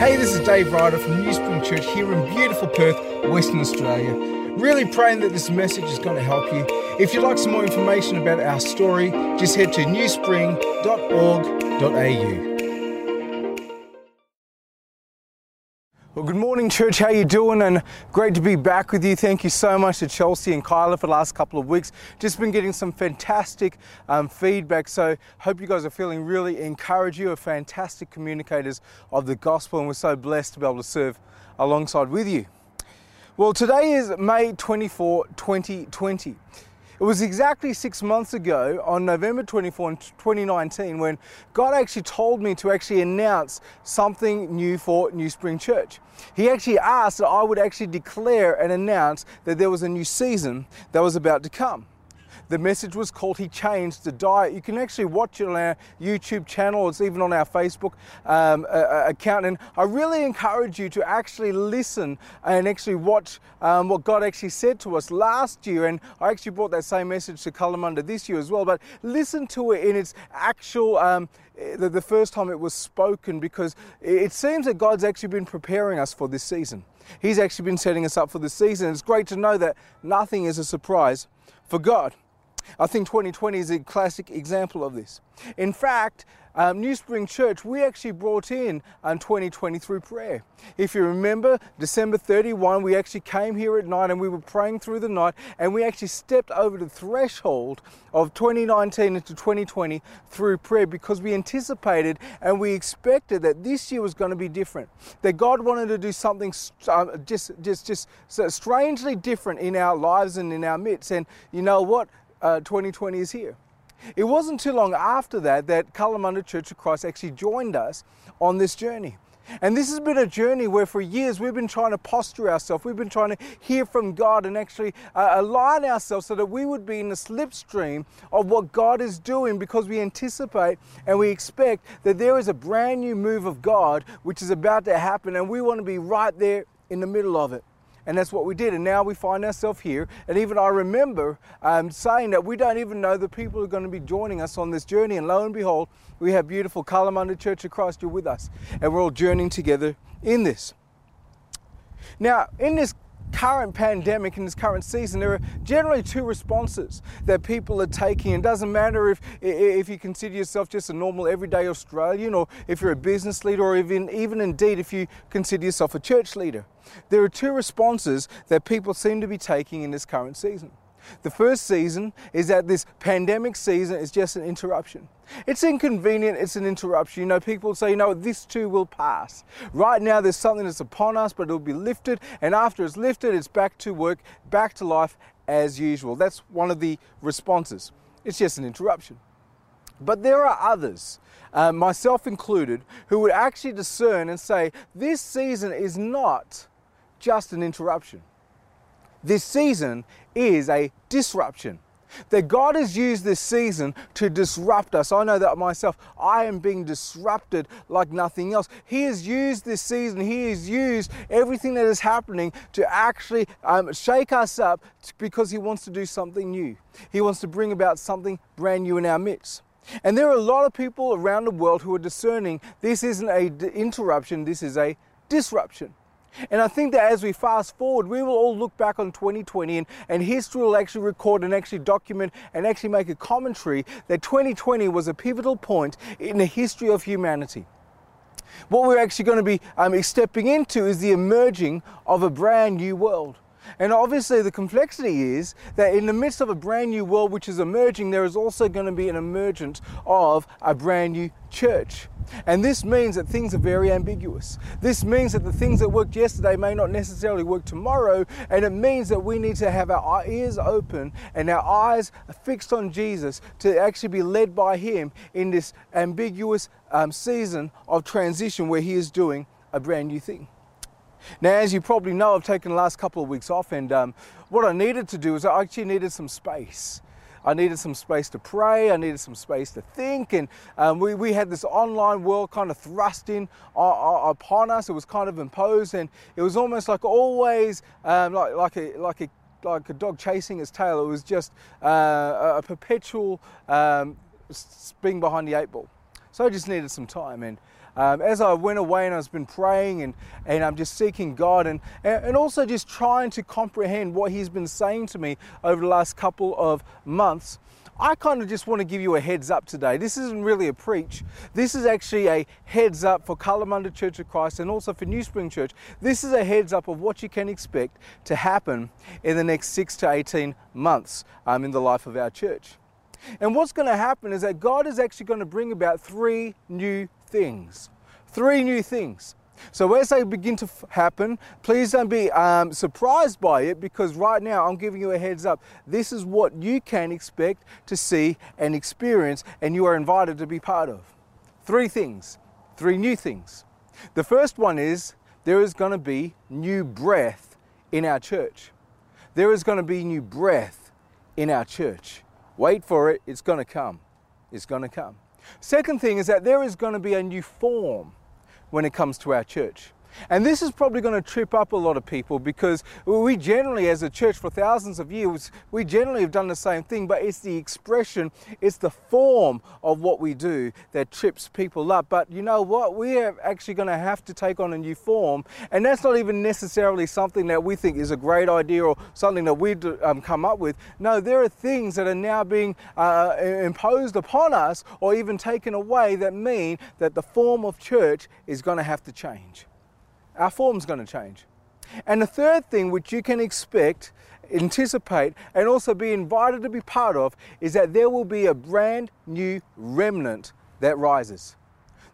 Hey, this is Dave Ryder from New Spring Church here in beautiful Perth, Western Australia. Really praying that this message is going to help you. If you'd like some more information about our story, just head to newspring.org.au. Well, good morning, church. How you doing? And great to be back with you. Thank you so much to Chelsea and Kyla for the last couple of weeks. Just been getting some fantastic um, feedback. So hope you guys are feeling really encouraged. You are fantastic communicators of the gospel, and we're so blessed to be able to serve alongside with you. Well, today is May 24, 2020. It was exactly six months ago on November 24, 2019, when God actually told me to actually announce something new for New Spring Church. He actually asked that I would actually declare and announce that there was a new season that was about to come. The message was called He Changed the Diet. You can actually watch it on our YouTube channel, it's even on our Facebook um, uh, account. And I really encourage you to actually listen and actually watch um, what God actually said to us last year. And I actually brought that same message to Kalamunda this year as well. But listen to it in its actual. Um, the, the first time it was spoken because it seems that God's actually been preparing us for this season. He's actually been setting us up for this season. It's great to know that nothing is a surprise for God. I think 2020 is a classic example of this. In fact, um, New Spring Church, we actually brought in um, 2020 through prayer. If you remember, December 31, we actually came here at night and we were praying through the night and we actually stepped over the threshold of 2019 into 2020 through prayer because we anticipated and we expected that this year was going to be different. That God wanted to do something uh, just, just, just strangely different in our lives and in our midst. And you know what? Uh, 2020 is here. It wasn't too long after that that Kalamunda Church of Christ actually joined us on this journey. And this has been a journey where for years we've been trying to posture ourselves, we've been trying to hear from God and actually uh, align ourselves so that we would be in the slipstream of what God is doing because we anticipate and we expect that there is a brand new move of God which is about to happen and we want to be right there in the middle of it. And that's what we did. And now we find ourselves here. And even I remember um, saying that we don't even know the people who are going to be joining us on this journey. And lo and behold, we have beautiful Kalamunda Church of Christ, you're with us. And we're all journeying together in this. Now, in this current pandemic in this current season, there are generally two responses that people are taking. It doesn't matter if, if you consider yourself just a normal everyday Australian or if you're a business leader or even, even indeed if you consider yourself a church leader. There are two responses that people seem to be taking in this current season. The first season is that this pandemic season is just an interruption. It's inconvenient, it's an interruption. You know, people say, you know, this too will pass. Right now, there's something that's upon us, but it'll be lifted, and after it's lifted, it's back to work, back to life as usual. That's one of the responses. It's just an interruption. But there are others, uh, myself included, who would actually discern and say, this season is not just an interruption. This season is a disruption. That God has used this season to disrupt us. I know that myself, I am being disrupted like nothing else. He has used this season, He has used everything that is happening to actually um, shake us up because He wants to do something new. He wants to bring about something brand new in our midst. And there are a lot of people around the world who are discerning this isn't a d- interruption, this is a disruption. And I think that as we fast forward, we will all look back on 2020 and, and history will actually record and actually document and actually make a commentary that 2020 was a pivotal point in the history of humanity. What we're actually going to be um, stepping into is the emerging of a brand new world. And obviously, the complexity is that in the midst of a brand new world which is emerging, there is also going to be an emergence of a brand new church. And this means that things are very ambiguous. This means that the things that worked yesterday may not necessarily work tomorrow, and it means that we need to have our ears open and our eyes fixed on Jesus to actually be led by Him in this ambiguous um, season of transition where He is doing a brand new thing. Now, as you probably know, I've taken the last couple of weeks off, and um, what I needed to do is I actually needed some space. I needed some space to pray, I needed some space to think, and um, we, we had this online world kind of thrust in upon us. It was kind of imposed, and it was almost like always um, like, like, a, like, a, like a dog chasing its tail. It was just uh, a perpetual um, behind the eight ball. So I just needed some time, and um, as I went away and I've been praying and, and I'm just seeking God and, and also just trying to comprehend what He's been saying to me over the last couple of months, I kind of just want to give you a heads up today. This isn't really a preach. This is actually a heads up for Kalamunda Church of Christ and also for New Spring Church. This is a heads up of what you can expect to happen in the next six to 18 months um, in the life of our church. And what's going to happen is that God is actually going to bring about three new things. Three new things. So as they begin to happen, please don't be um, surprised by it because right now I'm giving you a heads up. This is what you can expect to see and experience, and you are invited to be part of. Three things, three new things. The first one is there is going to be new breath in our church. There is going to be new breath in our church. Wait for it, it's going to come. It's going to come. Second thing is that there is going to be a new form when it comes to our church. And this is probably going to trip up a lot of people because we generally, as a church for thousands of years, we generally have done the same thing, but it's the expression, it's the form of what we do that trips people up. But you know what? We are actually going to have to take on a new form, and that's not even necessarily something that we think is a great idea or something that we've um, come up with. No, there are things that are now being uh, imposed upon us or even taken away that mean that the form of church is going to have to change our form's going to change. And the third thing which you can expect, anticipate, and also be invited to be part of is that there will be a brand new remnant that rises.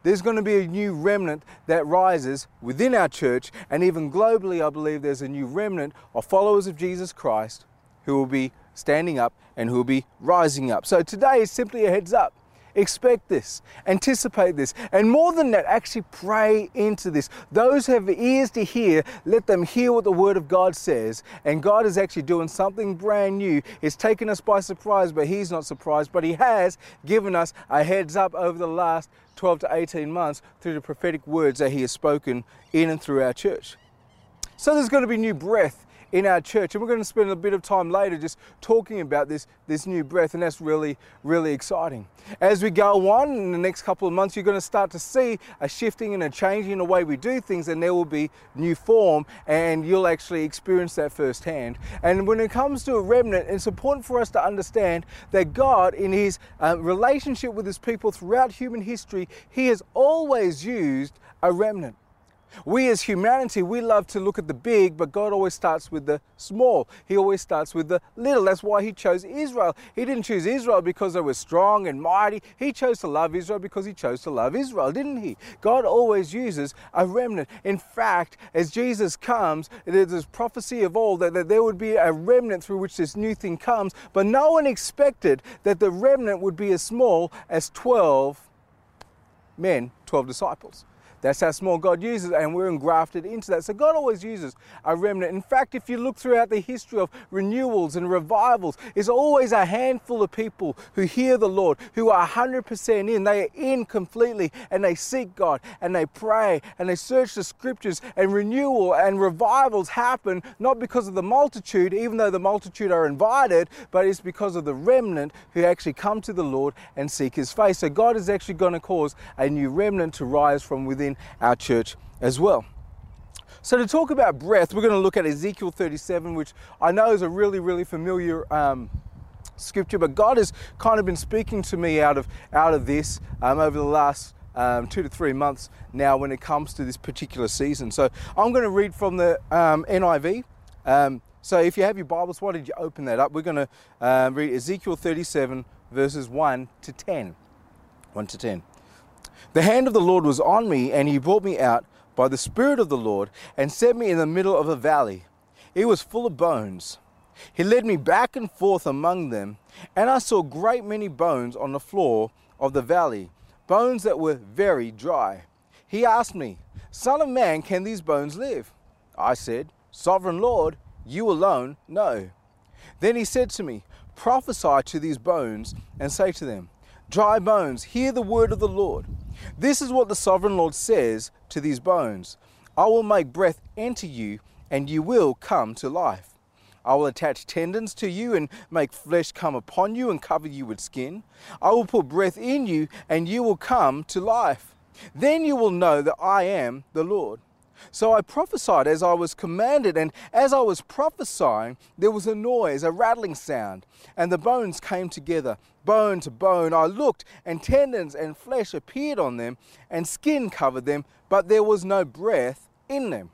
There's going to be a new remnant that rises within our church, and even globally, I believe there's a new remnant of followers of Jesus Christ who will be standing up and who will be rising up. So today is simply a heads up. Expect this, anticipate this, and more than that, actually pray into this. Those who have ears to hear, let them hear what the Word of God says. And God is actually doing something brand new. It's taken us by surprise, but He's not surprised, but He has given us a heads up over the last 12 to 18 months through the prophetic words that He has spoken in and through our church. So there's going to be new breath in our church. And we're going to spend a bit of time later just talking about this, this new breath, and that's really, really exciting. As we go on in the next couple of months, you're going to start to see a shifting and a changing in the way we do things, and there will be new form, and you'll actually experience that firsthand. And when it comes to a remnant, it's important for us to understand that God, in His uh, relationship with His people throughout human history, He has always used a remnant. We as humanity, we love to look at the big, but God always starts with the small. He always starts with the little. That's why He chose Israel. He didn't choose Israel because they were strong and mighty. He chose to love Israel because He chose to love Israel, didn't He? God always uses a remnant. In fact, as Jesus comes, there's this prophecy of old that, that there would be a remnant through which this new thing comes, but no one expected that the remnant would be as small as 12 men, 12 disciples. That's how small God uses, and we're engrafted into that. So God always uses a remnant. In fact, if you look throughout the history of renewals and revivals, it's always a handful of people who hear the Lord, who are 100% in. They are in completely, and they seek God, and they pray, and they search the scriptures, and renewal and revivals happen not because of the multitude, even though the multitude are invited, but it's because of the remnant who actually come to the Lord and seek His face. So God is actually going to cause a new remnant to rise from within within our church as well. So, to talk about breath, we're going to look at Ezekiel 37, which I know is a really, really familiar um, scripture, but God has kind of been speaking to me out of, out of this um, over the last um, two to three months now when it comes to this particular season. So, I'm going to read from the um, NIV. Um, so, if you have your Bibles, why don't you open that up? We're going to uh, read Ezekiel 37, verses 1 to 10. 1 to 10. The hand of the Lord was on me, and he brought me out by the Spirit of the Lord and set me in the middle of a valley. It was full of bones. He led me back and forth among them, and I saw great many bones on the floor of the valley, bones that were very dry. He asked me, Son of man, can these bones live? I said, Sovereign Lord, you alone know. Then he said to me, Prophesy to these bones and say to them, Dry bones, hear the word of the Lord. This is what the sovereign Lord says to these bones I will make breath enter you, and you will come to life. I will attach tendons to you and make flesh come upon you and cover you with skin. I will put breath in you, and you will come to life. Then you will know that I am the Lord. So I prophesied as I was commanded, and as I was prophesying, there was a noise, a rattling sound, and the bones came together, bone to bone. I looked, and tendons and flesh appeared on them, and skin covered them, but there was no breath in them.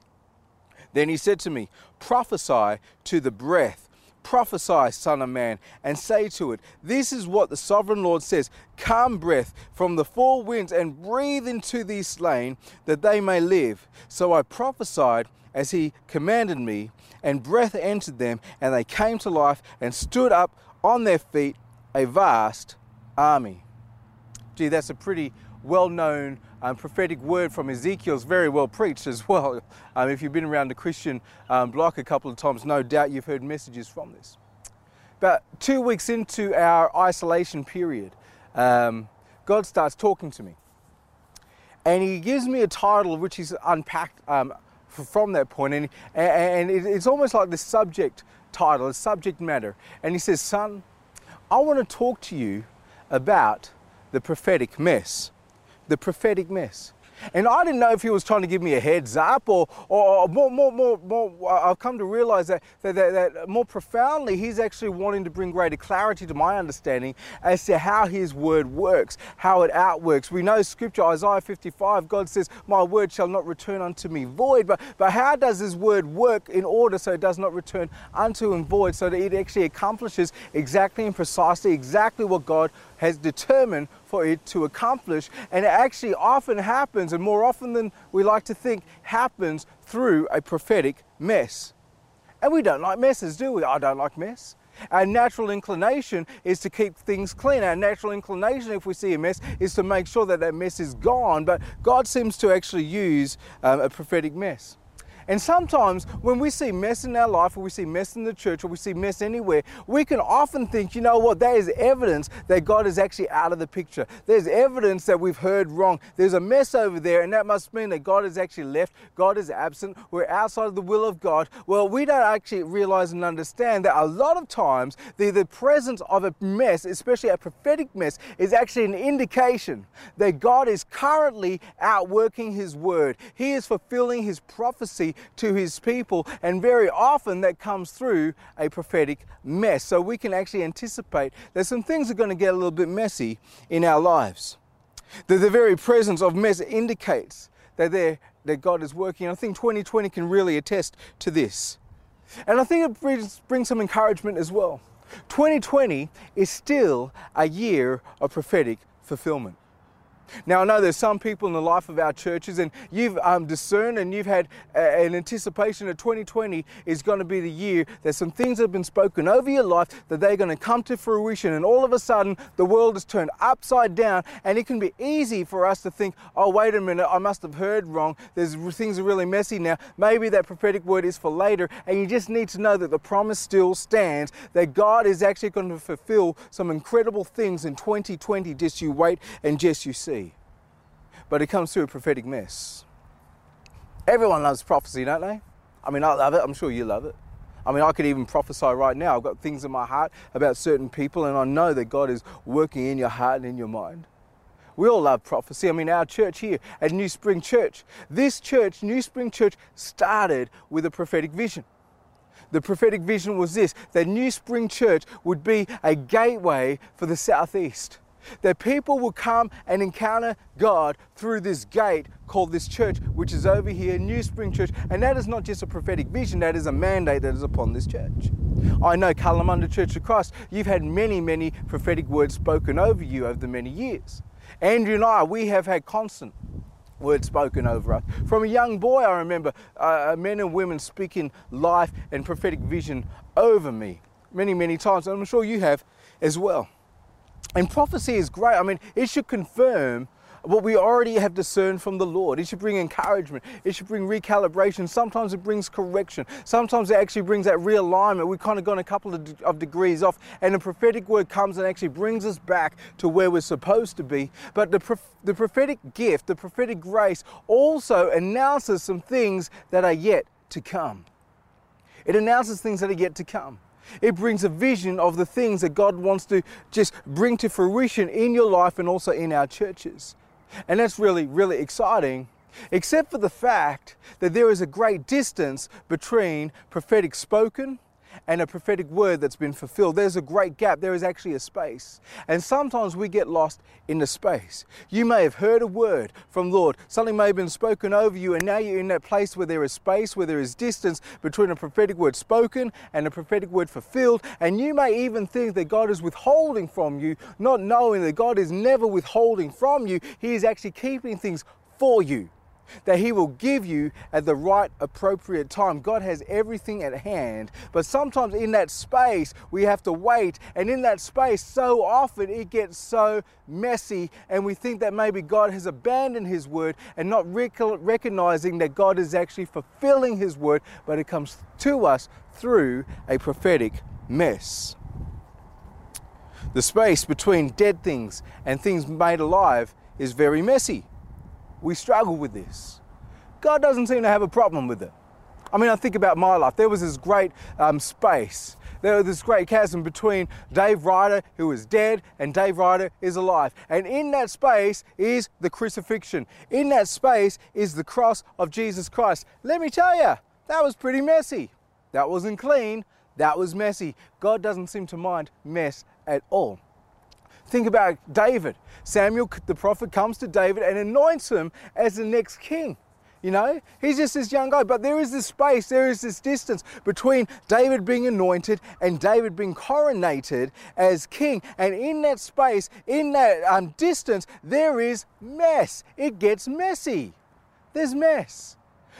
Then he said to me, Prophesy to the breath Prophesy, Son of Man, and say to it, This is what the sovereign Lord says Come, breath from the four winds, and breathe into these slain, that they may live. So I prophesied as he commanded me, and breath entered them, and they came to life and stood up on their feet, a vast army. Gee, that's a pretty well known um, prophetic word from Ezekiel is very well preached as well. Um, if you've been around the Christian um, block a couple of times, no doubt you've heard messages from this. About two weeks into our isolation period, um, God starts talking to me. And He gives me a title which He's unpacked um, from that point, and, and it's almost like the subject title, the subject matter. And He says, Son, I want to talk to you about the prophetic mess the prophetic mess. And I didn't know if he was trying to give me a heads up or, or more, more, more, more, I've come to realize that, that, that, that, more profoundly, he's actually wanting to bring greater clarity to my understanding as to how his word works, how it outworks. We know scripture, Isaiah 55, God says, My word shall not return unto me void. But, but how does his word work in order so it does not return unto him void, so that it actually accomplishes exactly and precisely exactly what God has determined for it to accomplish. And it actually often happens, and more often than we like to think, happens through a prophetic mess. And we don't like messes, do we? I don't like mess. Our natural inclination is to keep things clean. Our natural inclination, if we see a mess, is to make sure that that mess is gone. But God seems to actually use um, a prophetic mess. And sometimes when we see mess in our life, or we see mess in the church, or we see mess anywhere, we can often think, you know what, that is evidence that God is actually out of the picture. There's evidence that we've heard wrong. There's a mess over there, and that must mean that God is actually left, God is absent, we're outside of the will of God. Well, we don't actually realize and understand that a lot of times the, the presence of a mess, especially a prophetic mess, is actually an indication that God is currently outworking His word. He is fulfilling His prophecy to his people, and very often that comes through a prophetic mess. So we can actually anticipate that some things are going to get a little bit messy in our lives. That the very presence of mess indicates that, that God is working. I think 2020 can really attest to this. And I think it brings, brings some encouragement as well. 2020 is still a year of prophetic fulfillment. Now, I know there's some people in the life of our churches, and you've um, discerned and you've had a, an anticipation that 2020 is going to be the year that some things have been spoken over your life that they're going to come to fruition, and all of a sudden the world is turned upside down, and it can be easy for us to think, oh, wait a minute, I must have heard wrong. There's things are really messy now. Maybe that prophetic word is for later, and you just need to know that the promise still stands that God is actually going to fulfill some incredible things in 2020. Just you wait and just you see but it comes through a prophetic mess. Everyone loves prophecy, don't they? I mean, I love it. I'm sure you love it. I mean, I could even prophesy right now. I've got things in my heart about certain people, and I know that God is working in your heart and in your mind. We all love prophecy. I mean, our church here at New Spring Church, this church, New Spring Church, started with a prophetic vision. The prophetic vision was this that New Spring Church would be a gateway for the Southeast that people will come and encounter God through this gate called this church, which is over here, New Spring Church. And that is not just a prophetic vision, that is a mandate that is upon this church. I know, Kalamunda Church of Christ, you've had many, many prophetic words spoken over you over the many years. Andrew and I, we have had constant words spoken over us. From a young boy, I remember uh, men and women speaking life and prophetic vision over me many, many times. And I'm sure you have as well. And prophecy is great. I mean, it should confirm what we already have discerned from the Lord. It should bring encouragement. It should bring recalibration. Sometimes it brings correction. Sometimes it actually brings that realignment. We've kind of gone a couple of, de- of degrees off, and the prophetic word comes and actually brings us back to where we're supposed to be. But the, the prophetic gift, the prophetic grace, also announces some things that are yet to come. It announces things that are yet to come. It brings a vision of the things that God wants to just bring to fruition in your life and also in our churches. And that's really, really exciting, except for the fact that there is a great distance between prophetic spoken and a prophetic word that's been fulfilled. There's a great gap. There is actually a space. And sometimes we get lost in the space. You may have heard a word from Lord. Something may have been spoken over you, and now you're in that place where there is space, where there is distance between a prophetic word spoken and a prophetic word fulfilled. And you may even think that God is withholding from you, not knowing that God is never withholding from you. He is actually keeping things for you that He will give you at the right appropriate time. God has everything at hand, but sometimes in that space we have to wait, and in that space, so often it gets so messy, and we think that maybe God has abandoned His word and not rec- recognizing that God is actually fulfilling His word, but it comes to us through a prophetic mess. The space between dead things and things made alive is very messy we struggle with this. God doesn't seem to have a problem with it. I mean, I think about my life. There was this great um, space. There was this great chasm between Dave Ryder, who is dead, and Dave Ryder is alive. And in that space is the crucifixion. In that space is the cross of Jesus Christ. Let me tell you, that was pretty messy. That wasn't clean. That was messy. God doesn't seem to mind mess at all. Think about David. Samuel, the prophet, comes to David and anoints him as the next king. You know, he's just this young guy, but there is this space, there is this distance between David being anointed and David being coronated as king. And in that space, in that um, distance, there is mess. It gets messy. There's mess.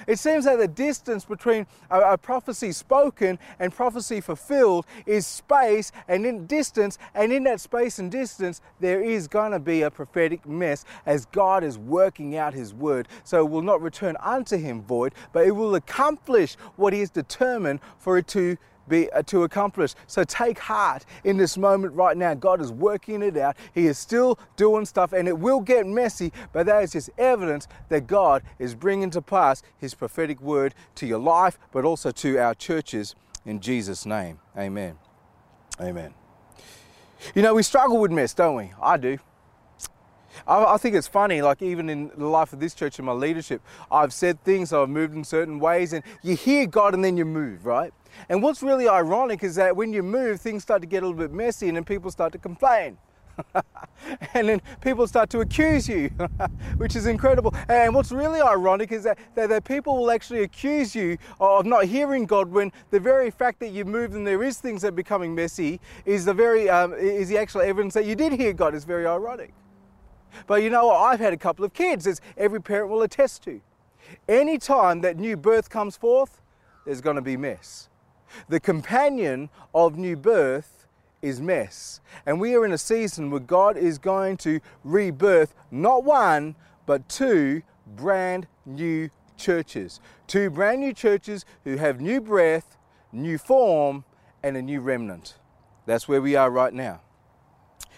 It seems that the distance between a, a, prophecy spoken and prophecy fulfilled is space and in distance, and in that space and distance, there is going to be a prophetic mess as God is working out His word. So it will not return unto Him void, but it will accomplish what He has determined for it to be uh, to accomplish. So take heart in this moment right now. God is working it out. He is still doing stuff and it will get messy, but that is just evidence that God is bringing to pass his prophetic word to your life, but also to our churches in Jesus name. Amen. Amen. You know, we struggle with mess, don't we? I do. I, think it's funny, like even in the life of this church and my leadership, I've said things, I've moved in certain ways, and you hear God and then you move, right? And what's really ironic is that when you move, things start to get a little bit messy and then people start to complain. and then people start to accuse you, which is incredible. And what's really ironic is that, that, that, people will actually accuse you of not hearing God when the very fact that you moved and there is things that are becoming messy is the very um, is the actual evidence that you did hear God. is very ironic. But you know what? I've had a couple of kids, as every parent will attest to. Any time that new birth comes forth, there's going to be mess. The companion of new birth is mess. And we are in a season where God is going to rebirth not one, but two brand new churches. Two brand new churches who have new breath, new form, and a new remnant. That's where we are right now.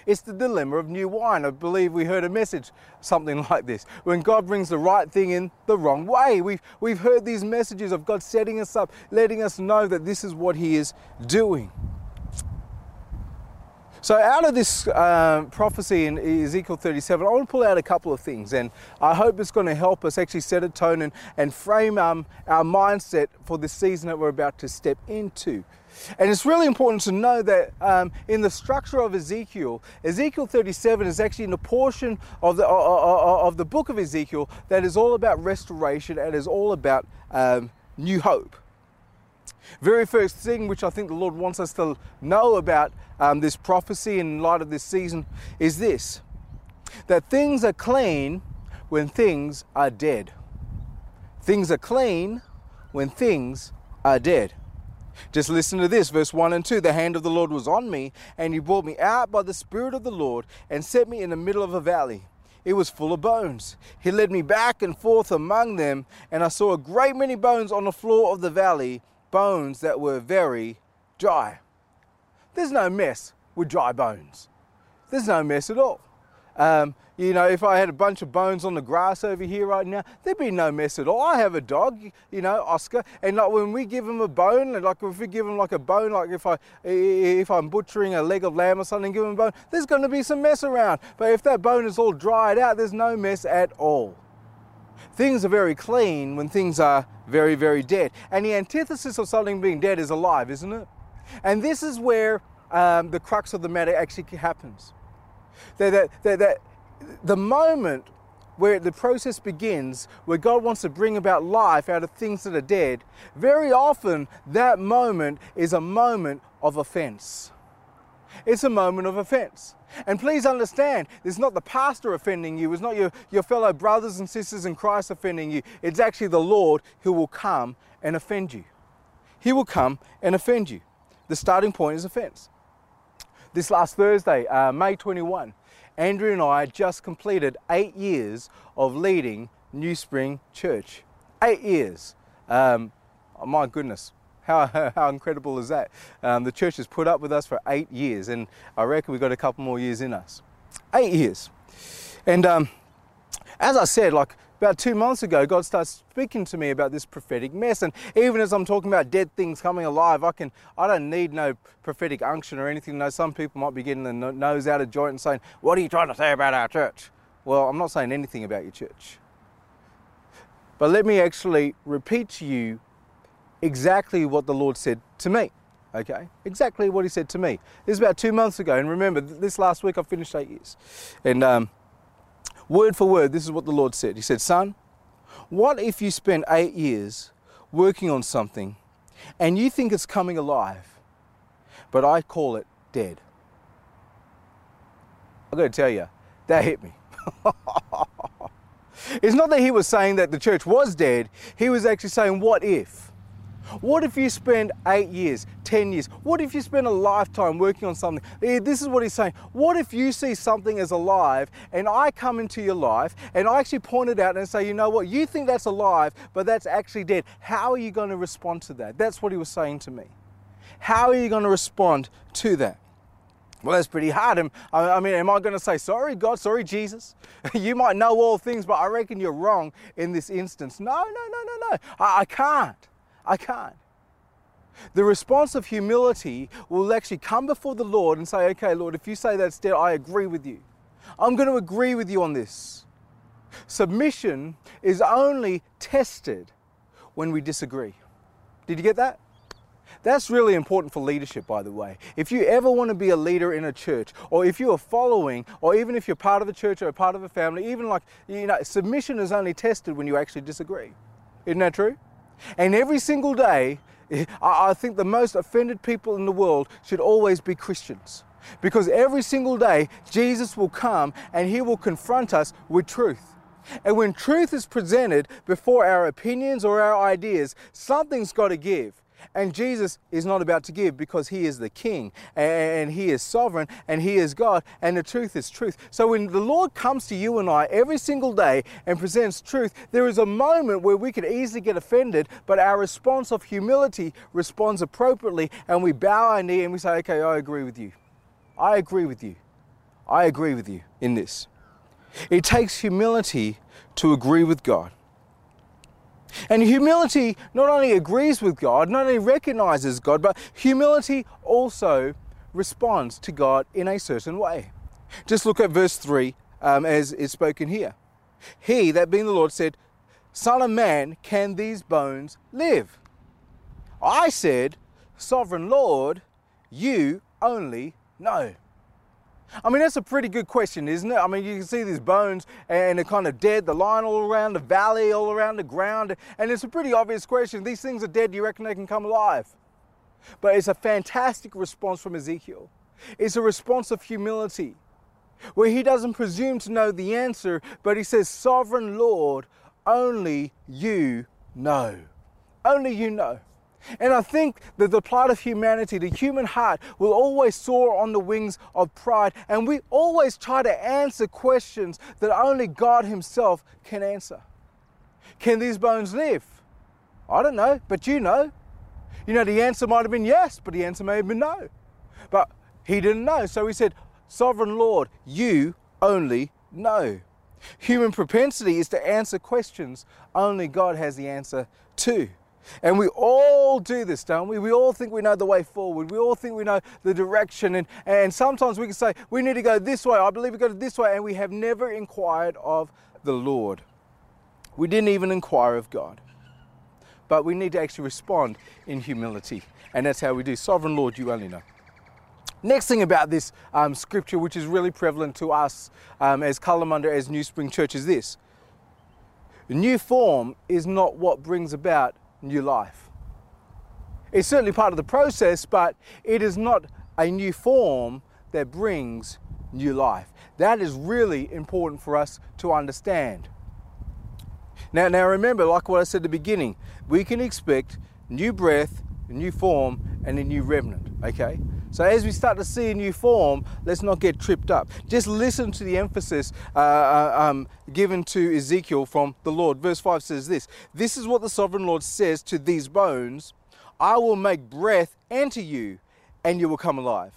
It's the dilemma of new wine. I believe we heard a message, something like this. When God brings the right thing in the wrong way. We've, we've heard these messages of God setting us up, letting us know that this is what He is doing. So, out of this uh, prophecy in Ezekiel 37, I want to pull out a couple of things, and I hope it's going to help us actually set a tone and, and frame um, our mindset for the season that we're about to step into. And it's really important to know that um, in the structure of Ezekiel, Ezekiel 37 is actually in a portion of the, of the book of Ezekiel that is all about restoration and is all about um, new hope. Very first thing which I think the Lord wants us to know about um, this prophecy in light of this season is this that things are clean when things are dead. Things are clean when things are dead. Just listen to this, verse 1 and 2. The hand of the Lord was on me, and he brought me out by the Spirit of the Lord and set me in the middle of a valley. It was full of bones. He led me back and forth among them, and I saw a great many bones on the floor of the valley, bones that were very dry. There's no mess with dry bones. There's no mess at all. Um, you know, if I had a bunch of bones on the grass over here right now, there'd be no mess at all. I have a dog, you know, Oscar, and like when we give him a bone, like if we give him like a bone, like if I if I'm butchering a leg of lamb or something, give him a bone, there's going to be some mess around. But if that bone is all dried out, there's no mess at all. Things are very clean when things are very, very dead. And the antithesis of something being dead is alive, isn't it? And this is where um, the crux of the matter actually happens. That, that, that, that the moment where the process begins, where God wants to bring about life out of things that are dead, very often that moment is a moment of offense. It's a moment of offense. And please understand, it's not the pastor offending you, it's not your, your fellow brothers and sisters in Christ offending you. It's actually the Lord who will come and offend you. He will come and offend you. The starting point is offense. This last Thursday, uh, May 21, Andrew and I just completed eight years of leading New Spring Church. Eight years. Um, oh my goodness, how, how incredible is that? Um, the church has put up with us for eight years, and I reckon we've got a couple more years in us. Eight years. And um, as I said, like about two months ago, God starts speaking to me about this prophetic mess. And even as I'm talking about dead things coming alive, I can I don't need no prophetic unction or anything. No, some people might be getting the nose out of joint and saying, "What are you trying to say about our church?" Well, I'm not saying anything about your church. But let me actually repeat to you exactly what the Lord said to me. Okay, exactly what He said to me. This is about two months ago, and remember, this last week I finished eight years, and. Um, Word for word, this is what the Lord said. He said, Son, what if you spend eight years working on something and you think it's coming alive, but I call it dead? I've got to tell you, that hit me. it's not that he was saying that the church was dead, he was actually saying, What if? What if you spend eight years, 10 years? What if you spend a lifetime working on something? Eh, this is what he's saying. What if you see something as alive and I come into your life and I actually point it out and say, you know what, you think that's alive, but that's actually dead. How are you going to respond to that? That's what he was saying to me. How are you going to respond to that? Well, that's pretty hard. I mean, am I going to say, sorry, God, sorry, Jesus? you might know all things, but I reckon you're wrong in this instance. No, no, no, no, no. I, I can't. I can't. The response of humility will actually come before the Lord and say, okay, Lord, if you say that's dead, I agree with you. I'm going to agree with you on this. Submission is only tested when we disagree. Did you get that? That's really important for leadership, by the way. If you ever want to be a leader in a church, or if you are following, or even if you're part of a church or part of a family, even like, you know, submission is only tested when you actually disagree. Isn't that true? And every single day, I think the most offended people in the world should always be Christians. Because every single day, Jesus will come and he will confront us with truth. And when truth is presented before our opinions or our ideas, something's got to give. And Jesus is not about to give because he is the king and he is sovereign and he is God and the truth is truth. So when the Lord comes to you and I every single day and presents truth, there is a moment where we could easily get offended, but our response of humility responds appropriately and we bow our knee and we say, okay, I agree with you. I agree with you. I agree with you in this. It takes humility to agree with God. And humility not only agrees with God, not only recognizes God, but humility also responds to God in a certain way. Just look at verse 3 um, as is spoken here. He, that being the Lord, said, Son of man, can these bones live? I said, Sovereign Lord, you only know. I mean, that's a pretty good question, isn't it? I mean, you can see these bones and they're kind of dead, the line all around the valley, all around the ground, and it's a pretty obvious question. These things are dead, do you reckon they can come alive? But it's a fantastic response from Ezekiel. It's a response of humility where he doesn't presume to know the answer, but he says, Sovereign Lord, only you know. Only you know. And I think that the plight of humanity, the human heart, will always soar on the wings of pride. And we always try to answer questions that only God Himself can answer. Can these bones live? I don't know, but you know. You know, the answer might have been yes, but the answer may have been no. But He didn't know. So He said, Sovereign Lord, you only know. Human propensity is to answer questions only God has the answer to. And we all do this, don't we? We all think we know the way forward. We all think we know the direction. And, and sometimes we can say, we need to go this way. I believe we go to this way. And we have never inquired of the Lord. We didn't even inquire of God. But we need to actually respond in humility. And that's how we do. Sovereign Lord, you only know. Next thing about this um, scripture, which is really prevalent to us um, as Kalamunda, as New Spring Church, is this. New form is not what brings about new life. It's certainly part of the process, but it is not a new form that brings new life. That is really important for us to understand. Now, now remember, like what I said at the beginning, we can expect new breath, new form, and a new remnant, okay? So as we start to see a new form, let's not get tripped up. Just listen to the emphasis uh, uh, um, given to Ezekiel from the Lord. Verse 5 says this This is what the sovereign Lord says to these bones I will make breath enter you, and you will come alive.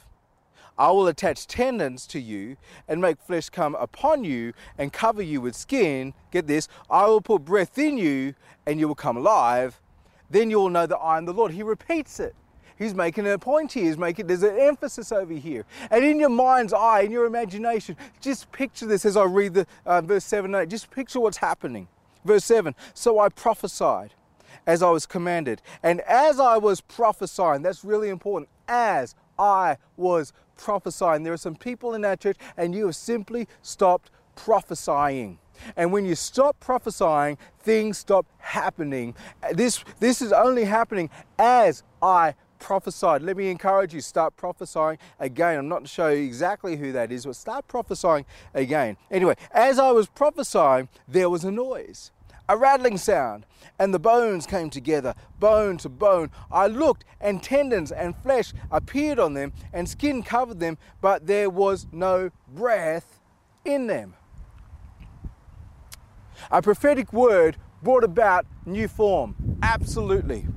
I will attach tendons to you and make flesh come upon you and cover you with skin. Get this I will put breath in you, and you will come alive. Then you will know that I am the Lord. He repeats it. He's making a point here. Making there's an emphasis over here. And in your mind's eye, in your imagination, just picture this as I read the uh, verse seven and eight. Just picture what's happening. Verse seven. So I prophesied as I was commanded, and as I was prophesying. That's really important. As I was prophesying, there are some people in our church, and you have simply stopped prophesying. And when you stop prophesying, things stop happening. This, this is only happening as I prophesied. Let me encourage you, start prophesying again. I'm not to show you exactly who that is, but start prophesying again. Anyway, as I was prophesying, there was a noise, a rattling sound, and the bones came together, bone to bone. I looked, and tendons and flesh appeared on them, and skin covered them, but there was no breath in them. A prophetic word brought about new form. Absolutely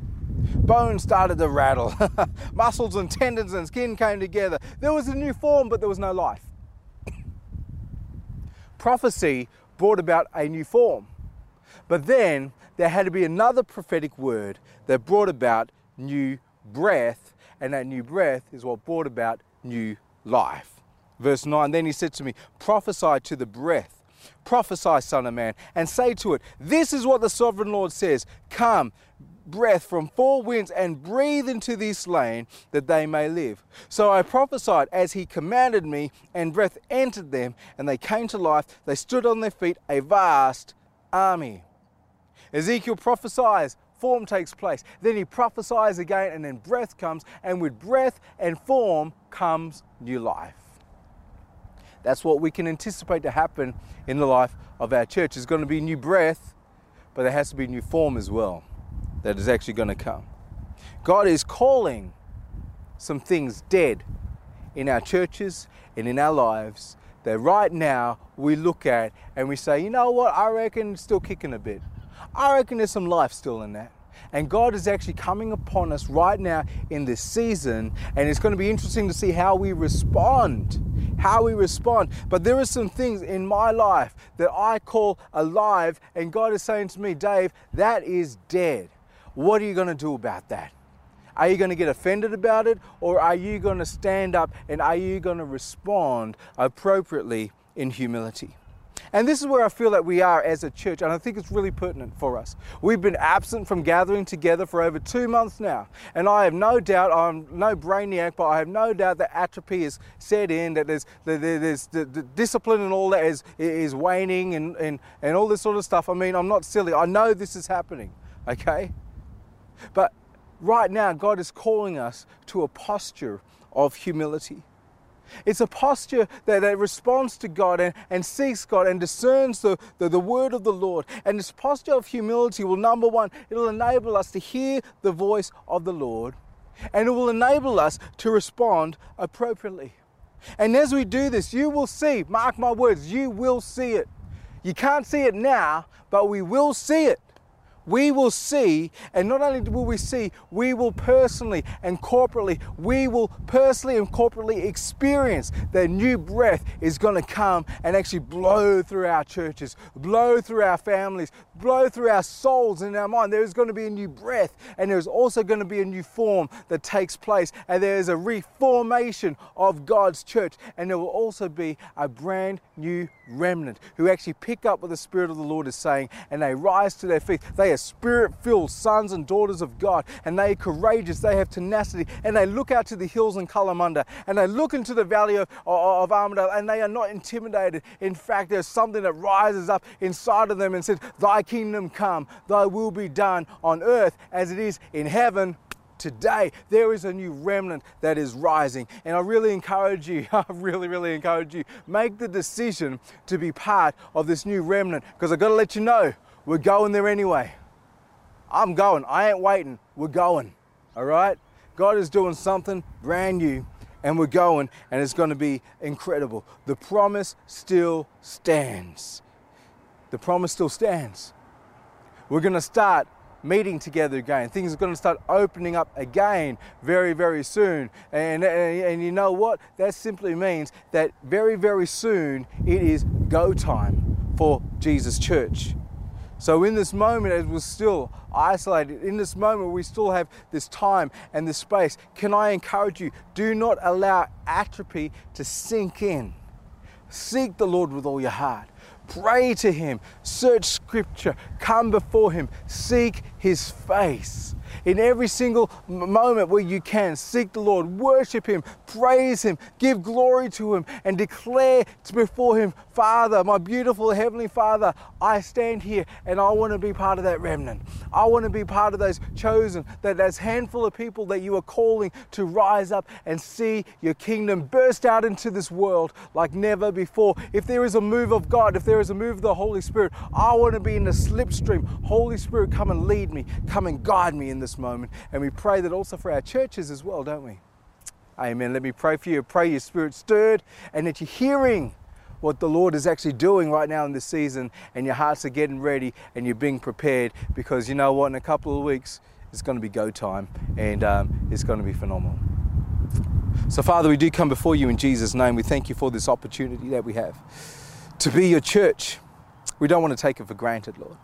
bones started to rattle. Muscles and tendons and skin came together. There was a new form, but there was no life. Prophecy brought about a new form. But then there had to be another prophetic word that brought about new breath, and that new breath is what brought about new life. Verse 9 Then he said to me, Prophesy to the breath prophesy, Son of Man, and say to it, This is what the sovereign Lord says Come, breath from four winds and breathe into these slain that they may live. So I prophesied as he commanded me, and breath entered them, and they came to life. They stood on their feet, a vast army. Ezekiel prophesies, form takes place. Then he prophesies again, and then breath comes, and with breath and form comes new life. That's what we can anticipate to happen in the life of our church. There's going to be new breath, but there has to be new form as well that is actually going to come. God is calling some things dead in our churches and in our lives that right now we look at and we say, you know what, I reckon it's still kicking a bit. I reckon there's some life still in that. And God is actually coming upon us right now in this season, and it's going to be interesting to see how we respond. How we respond. But there are some things in my life that I call alive, and God is saying to me, Dave, that is dead. What are you going to do about that? Are you going to get offended about it or are you going to stand up and are you going to respond appropriately in humility? And this is where I feel that we are as a church, and I think it's really pertinent for us. We've been absent from gathering together for over two months now, and I have no doubt, I'm no brainiac, but I have no doubt that atrophy is set in, that there's, that there's the, the discipline and all that is, is waning and, and, and all this sort of stuff. I mean, I'm not silly. I know this is happening, okay? But right now, God is calling us to a posture of humility. It's a posture that, that responds to God and, and seeks God and discerns the, the, the word of the Lord. And this posture of humility will, number one, it'll enable us to hear the voice of the Lord and it will enable us to respond appropriately. And as we do this, you will see, mark my words, you will see it. You can't see it now, but we will see it we will see, and not only will we see, we will personally and corporately, we will personally and corporately experience that new breath is going to come and actually blow through our churches, blow through our families, blow through our souls and our mind. There is going to be a new breath, and there's also going to be a new form that takes place, and there is a reformation of God's church, and there will also be a brand new remnant who actually pick up what the Spirit of the Lord is saying and they rise to their feet. They are spirit filled sons and daughters of God and they are courageous, they have tenacity, and they look out to the hills in Kalamunda and they look into the valley of, of, of Armadale and they are not intimidated. In fact, there's something that rises up inside of them and says, Thy kingdom come, thy will be done on earth as it is in heaven today there is a new remnant that is rising. And I really encourage you, I really, really encourage you, make the decision to be part of this new remnant because I've got to let you know, we're going there anyway. I'm going. I ain't waiting. We're going. All right? God is doing something brand new and we're going and it's going to be incredible. The promise still stands. The promise still stands. We're going to start meeting together again. Things are going to start opening up again very, very soon. And, and, and, you know what? That simply means that very, very soon it is go time for Jesus Church. So, in this moment, as we're still isolated, in this moment, we still have this time and this space. Can I encourage you? Do not allow atrophy to sink in. Seek the Lord with all your heart. Pray to Him, search Scripture, come before Him, seek His face in every single moment where you can. Seek the Lord, worship Him, praise Him, give glory to Him, and declare before Him, Father, my beautiful Heavenly Father, I stand here and I want to be part of that remnant. I want to be part of those chosen, that there's handful of people that you are calling to rise up and see your kingdom burst out into this world like never before. If there is a move of God, if there is a move of the Holy Spirit, I want to be in the slipstream. Holy Spirit, come and lead me, come and guide me this moment. And we pray that also for our churches as well, don't we? Amen. Let me pray for you. Pray your spirit stirred and that you're hearing what the Lord is actually doing right now in this season and your hearts are getting ready and you're being prepared because you know what, in a couple of weeks, it's going to be go time and um, it's going to be phenomenal. So, Father, we do come before you in Jesus' name. We thank you for this opportunity that we have to be your church. We don't want to take it for granted, Lord.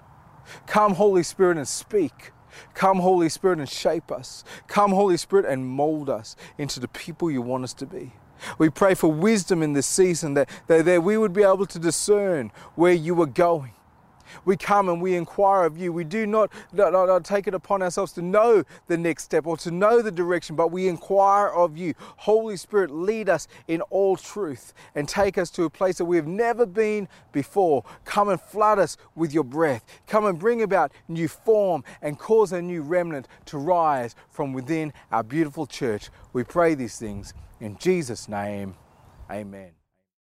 Come, Holy Spirit, and speak. Come, Holy Spirit, and shape us. Come, Holy Spirit, and mold us into the people you want us to be. We pray for wisdom in this season that, that, that we would be able to discern where you are going we come and we inquire of you. We do not, not, not, take it upon ourselves to know the next step or to know the direction, but we inquire of you. Holy Spirit, lead us in all truth and take us to a place that we have never been before. Come and flood us with your breath. Come and bring about new form and cause a new remnant to rise from within our beautiful church. We pray these things in Jesus' name. Amen.